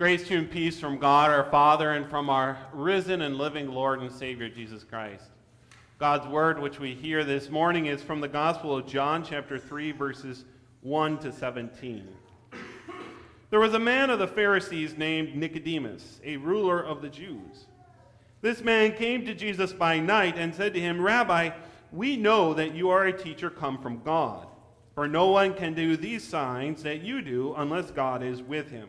Grace to you and peace from God our Father and from our risen and living Lord and Savior Jesus Christ. God's word, which we hear this morning, is from the Gospel of John, chapter 3, verses 1 to 17. There was a man of the Pharisees named Nicodemus, a ruler of the Jews. This man came to Jesus by night and said to him, Rabbi, we know that you are a teacher come from God, for no one can do these signs that you do unless God is with him.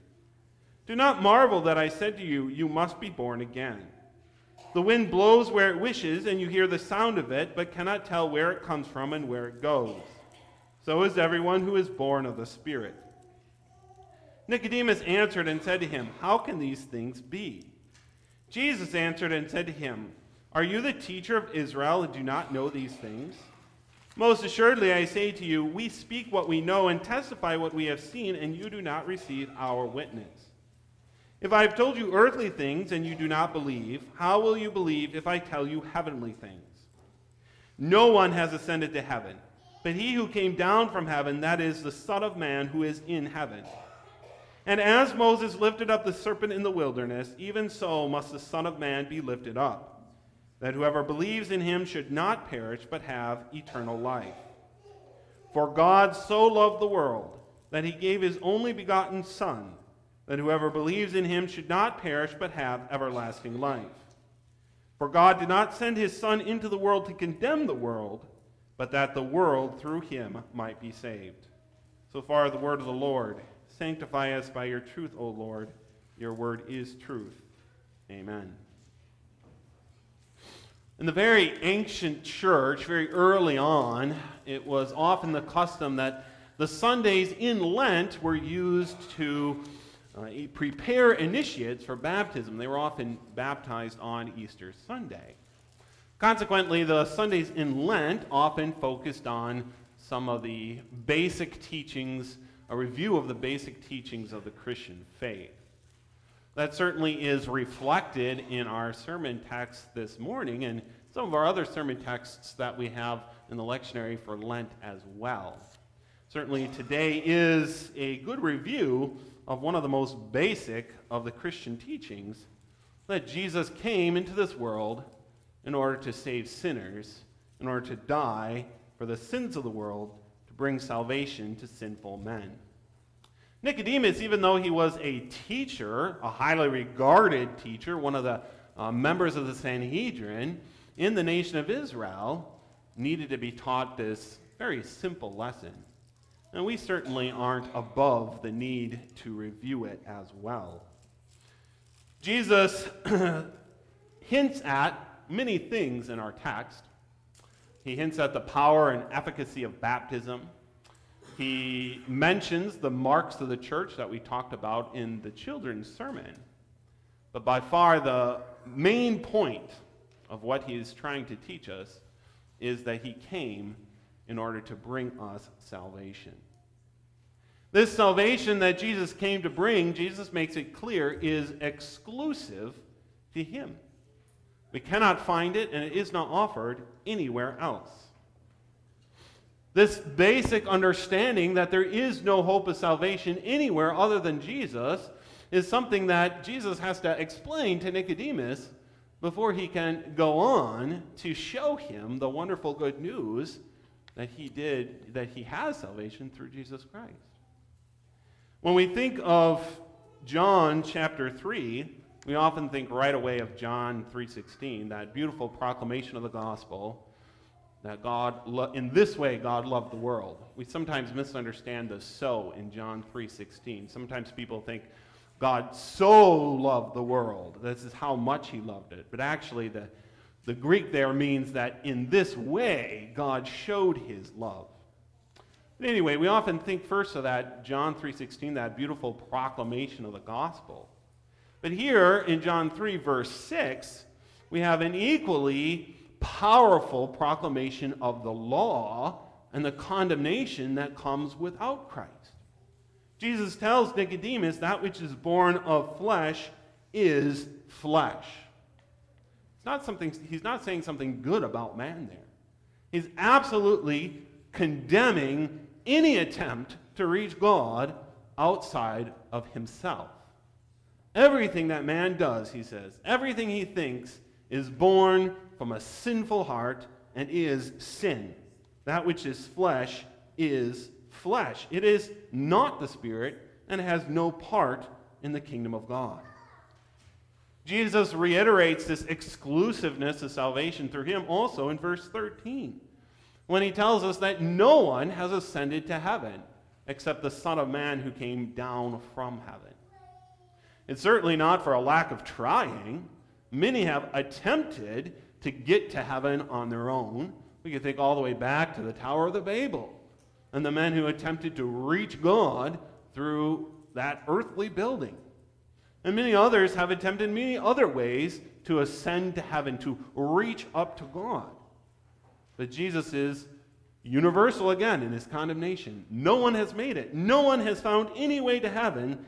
Do not marvel that I said to you, You must be born again. The wind blows where it wishes, and you hear the sound of it, but cannot tell where it comes from and where it goes. So is everyone who is born of the Spirit. Nicodemus answered and said to him, How can these things be? Jesus answered and said to him, Are you the teacher of Israel and do not know these things? Most assuredly, I say to you, we speak what we know and testify what we have seen, and you do not receive our witness. If I have told you earthly things and you do not believe, how will you believe if I tell you heavenly things? No one has ascended to heaven, but he who came down from heaven, that is the Son of Man who is in heaven. And as Moses lifted up the serpent in the wilderness, even so must the Son of Man be lifted up, that whoever believes in him should not perish, but have eternal life. For God so loved the world that he gave his only begotten Son that whoever believes in him should not perish but have everlasting life. For God did not send his Son into the world to condemn the world, but that the world through him might be saved. So far, the word of the Lord. Sanctify us by your truth, O Lord. Your word is truth. Amen. In the very ancient church, very early on, it was often the custom that the Sundays in Lent were used to uh, prepare initiates for baptism. They were often baptized on Easter Sunday. Consequently, the Sundays in Lent often focused on some of the basic teachings, a review of the basic teachings of the Christian faith. That certainly is reflected in our sermon text this morning and some of our other sermon texts that we have in the lectionary for Lent as well. Certainly, today is a good review of one of the most basic of the Christian teachings that Jesus came into this world in order to save sinners, in order to die for the sins of the world, to bring salvation to sinful men. Nicodemus, even though he was a teacher, a highly regarded teacher, one of the uh, members of the Sanhedrin in the nation of Israel, needed to be taught this very simple lesson and we certainly aren't above the need to review it as well. Jesus hints at many things in our text. He hints at the power and efficacy of baptism. He mentions the marks of the church that we talked about in the children's sermon. But by far, the main point of what he is trying to teach us is that he came in order to bring us salvation. This salvation that Jesus came to bring, Jesus makes it clear, is exclusive to him. We cannot find it, and it is not offered anywhere else. This basic understanding that there is no hope of salvation anywhere other than Jesus is something that Jesus has to explain to Nicodemus before he can go on to show him the wonderful good news that he did, that he has salvation through Jesus Christ. When we think of John chapter 3, we often think right away of John 3:16, that beautiful proclamation of the gospel that God lo- in this way God loved the world. We sometimes misunderstand the so in John 3:16. Sometimes people think God so loved the world. This is how much he loved it. But actually the the Greek there means that in this way God showed his love. But anyway, we often think first of that John 3:16, that beautiful proclamation of the gospel. But here in John 3, verse 6, we have an equally powerful proclamation of the law and the condemnation that comes without Christ. Jesus tells Nicodemus that which is born of flesh is flesh. It's not something, he's not saying something good about man there. He's absolutely condemning any attempt to reach God outside of himself. Everything that man does, he says, everything he thinks is born from a sinful heart and is sin. That which is flesh is flesh. It is not the Spirit and has no part in the kingdom of God. Jesus reiterates this exclusiveness of salvation through him also in verse 13 when he tells us that no one has ascended to heaven except the Son of Man who came down from heaven. It's certainly not for a lack of trying. Many have attempted to get to heaven on their own. We can think all the way back to the Tower of the Babel and the men who attempted to reach God through that earthly building. And many others have attempted many other ways to ascend to heaven, to reach up to God. But Jesus is universal again in his condemnation. No one has made it. No one has found any way to heaven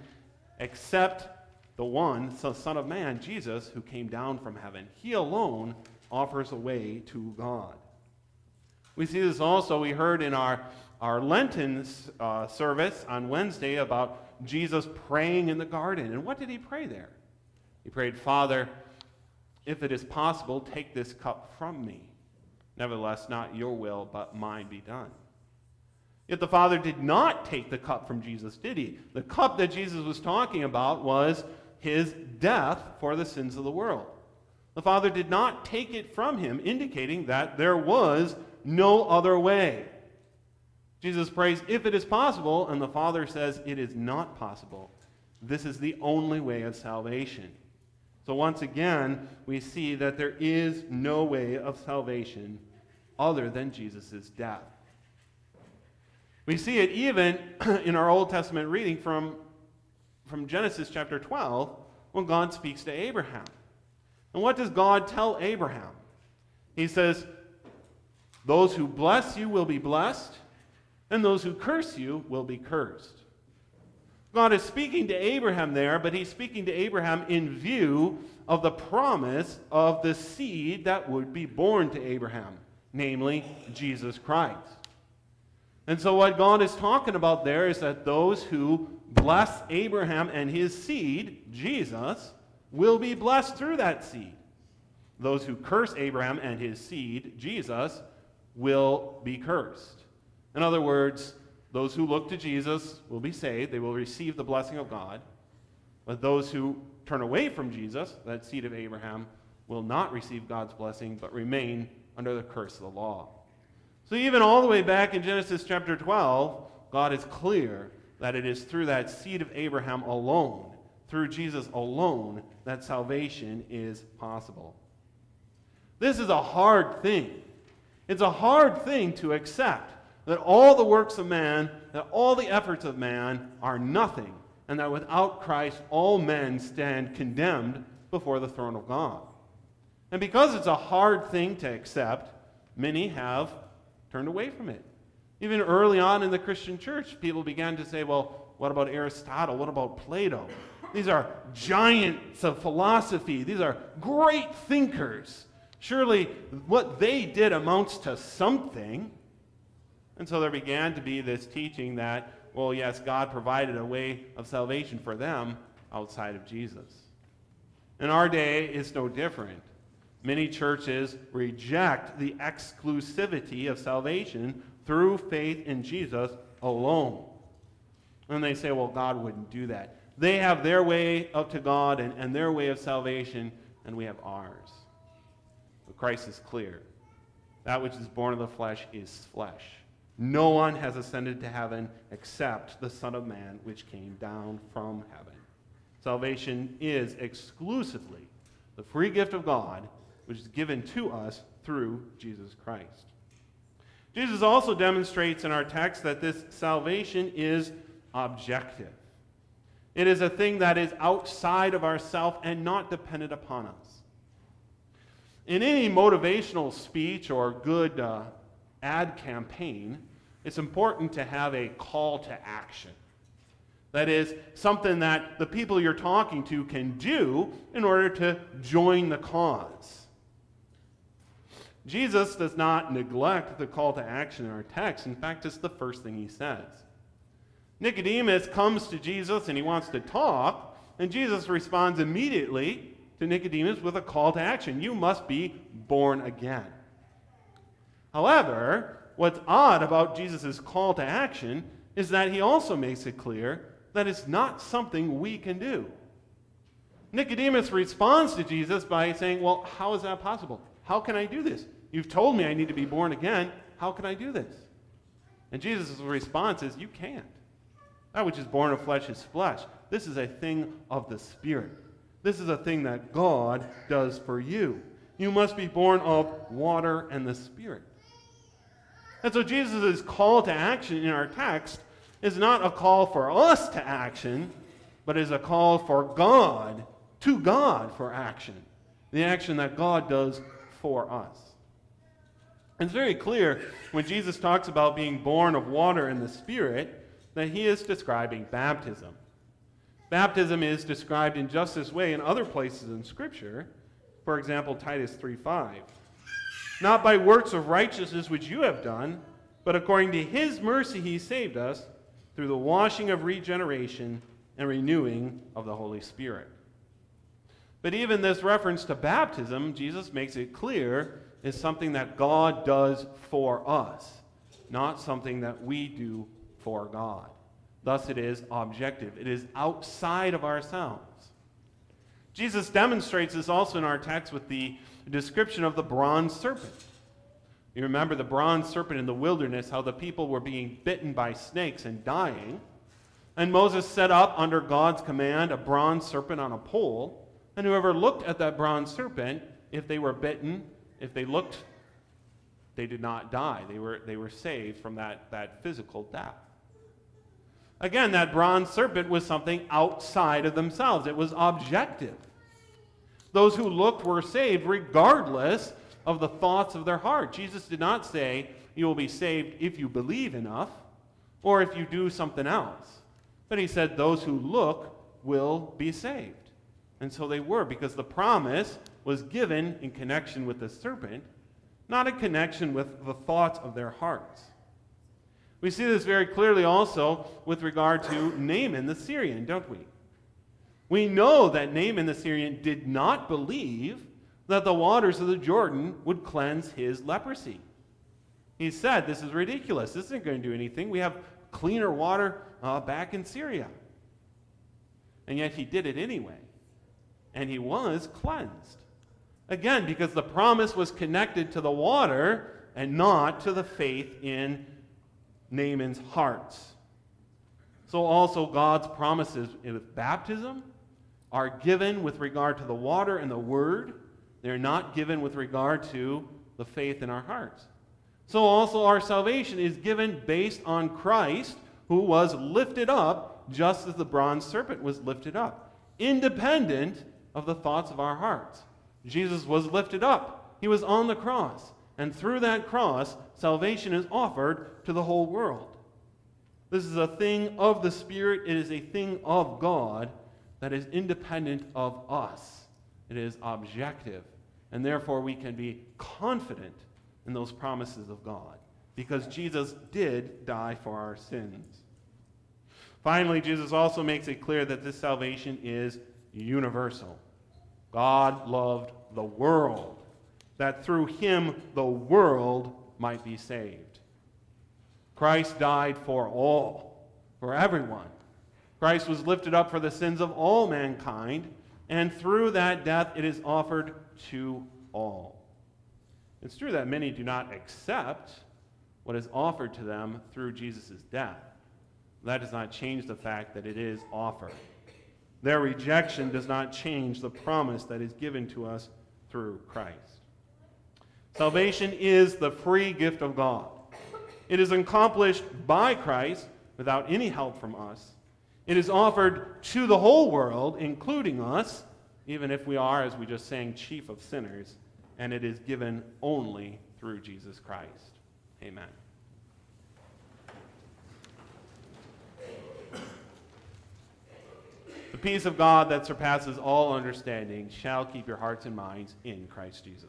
except the one, the Son of Man, Jesus, who came down from heaven. He alone offers a way to God. We see this also, we heard in our, our Lenten uh, service on Wednesday about Jesus praying in the garden. And what did he pray there? He prayed, Father, if it is possible, take this cup from me. Nevertheless, not your will, but mine be done. Yet the Father did not take the cup from Jesus, did he? The cup that Jesus was talking about was his death for the sins of the world. The Father did not take it from him, indicating that there was no other way. Jesus prays, if it is possible, and the Father says it is not possible. This is the only way of salvation. So once again, we see that there is no way of salvation other than Jesus' death. We see it even in our Old Testament reading from from Genesis chapter 12 when God speaks to Abraham. And what does God tell Abraham? He says, Those who bless you will be blessed, and those who curse you will be cursed. God is speaking to Abraham there, but he's speaking to Abraham in view of the promise of the seed that would be born to Abraham, namely Jesus Christ. And so, what God is talking about there is that those who bless Abraham and his seed, Jesus, will be blessed through that seed. Those who curse Abraham and his seed, Jesus, will be cursed. In other words, those who look to Jesus will be saved, they will receive the blessing of God. But those who turn away from Jesus, that seed of Abraham, will not receive God's blessing, but remain under the curse of the law. So, even all the way back in Genesis chapter 12, God is clear that it is through that seed of Abraham alone, through Jesus alone, that salvation is possible. This is a hard thing. It's a hard thing to accept that all the works of man, that all the efforts of man are nothing, and that without Christ all men stand condemned before the throne of God. And because it's a hard thing to accept, many have turned away from it. Even early on in the Christian church, people began to say, well, what about Aristotle? What about Plato? These are giants of philosophy. These are great thinkers. Surely what they did amounts to something. And so there began to be this teaching that, well, yes, God provided a way of salvation for them outside of Jesus. In our day, it's no different. Many churches reject the exclusivity of salvation through faith in Jesus alone. And they say, well, God wouldn't do that. They have their way up to God and, and their way of salvation, and we have ours. But Christ is clear. That which is born of the flesh is flesh. No one has ascended to heaven except the Son of Man, which came down from heaven. Salvation is exclusively the free gift of God, which is given to us through Jesus Christ. Jesus also demonstrates in our text that this salvation is objective. It is a thing that is outside of ourself and not dependent upon us. In any motivational speech or good uh, ad campaign, it's important to have a call to action. That is, something that the people you're talking to can do in order to join the cause. Jesus does not neglect the call to action in our text. In fact, it's the first thing he says. Nicodemus comes to Jesus and he wants to talk, and Jesus responds immediately to Nicodemus with a call to action You must be born again. However, what's odd about Jesus' call to action is that he also makes it clear that it's not something we can do. Nicodemus responds to Jesus by saying, Well, how is that possible? How can I do this? You've told me I need to be born again. How can I do this? And Jesus' response is, You can't. That which is born of flesh is flesh. This is a thing of the Spirit. This is a thing that God does for you. You must be born of water and the Spirit. And so Jesus' call to action in our text is not a call for us to action, but is a call for God, to God for action. The action that God does for us. It's very clear when Jesus talks about being born of water and the Spirit that he is describing baptism. Baptism is described in just this way in other places in Scripture. For example, Titus 3:5. Not by works of righteousness which you have done, but according to his mercy he saved us through the washing of regeneration and renewing of the Holy Spirit. But even this reference to baptism, Jesus makes it clear, is something that God does for us, not something that we do for God. Thus, it is objective, it is outside of ourselves. Jesus demonstrates this also in our text with the description of the bronze serpent. You remember the bronze serpent in the wilderness, how the people were being bitten by snakes and dying. And Moses set up, under God's command, a bronze serpent on a pole. And whoever looked at that bronze serpent, if they were bitten, if they looked, they did not die. They were, they were saved from that, that physical death. Again, that bronze serpent was something outside of themselves, it was objective. Those who looked were saved regardless of the thoughts of their heart. Jesus did not say, You will be saved if you believe enough or if you do something else. But he said, Those who look will be saved. And so they were, because the promise was given in connection with the serpent, not in connection with the thoughts of their hearts. We see this very clearly also with regard to Naaman the Syrian, don't we? We know that Naaman the Syrian did not believe that the waters of the Jordan would cleanse his leprosy. He said, This is ridiculous. This isn't going to do anything. We have cleaner water uh, back in Syria. And yet he did it anyway. And he was cleansed. Again, because the promise was connected to the water and not to the faith in Naaman's hearts. So, also, God's promises with baptism are given with regard to the water and the word they're not given with regard to the faith in our hearts. So also our salvation is given based on Christ, who was lifted up just as the bronze serpent was lifted up, independent of the thoughts of our hearts. Jesus was lifted up, he was on the cross, and through that cross, salvation is offered to the whole world. This is a thing of the Spirit, it is a thing of God that is independent of us, it is objective and therefore, we can be confident in those promises of God because Jesus did die for our sins. Finally, Jesus also makes it clear that this salvation is universal. God loved the world, that through him the world might be saved. Christ died for all, for everyone. Christ was lifted up for the sins of all mankind, and through that death it is offered to all. It's true that many do not accept what is offered to them through Jesus' death. That does not change the fact that it is offered. Their rejection does not change the promise that is given to us through Christ. Salvation is the free gift of God. It is accomplished by Christ without any help from us. It is offered to the whole world, including us, even if we are, as we just sang, chief of sinners, and it is given only through Jesus Christ. Amen. The peace of God that surpasses all understanding shall keep your hearts and minds in Christ Jesus.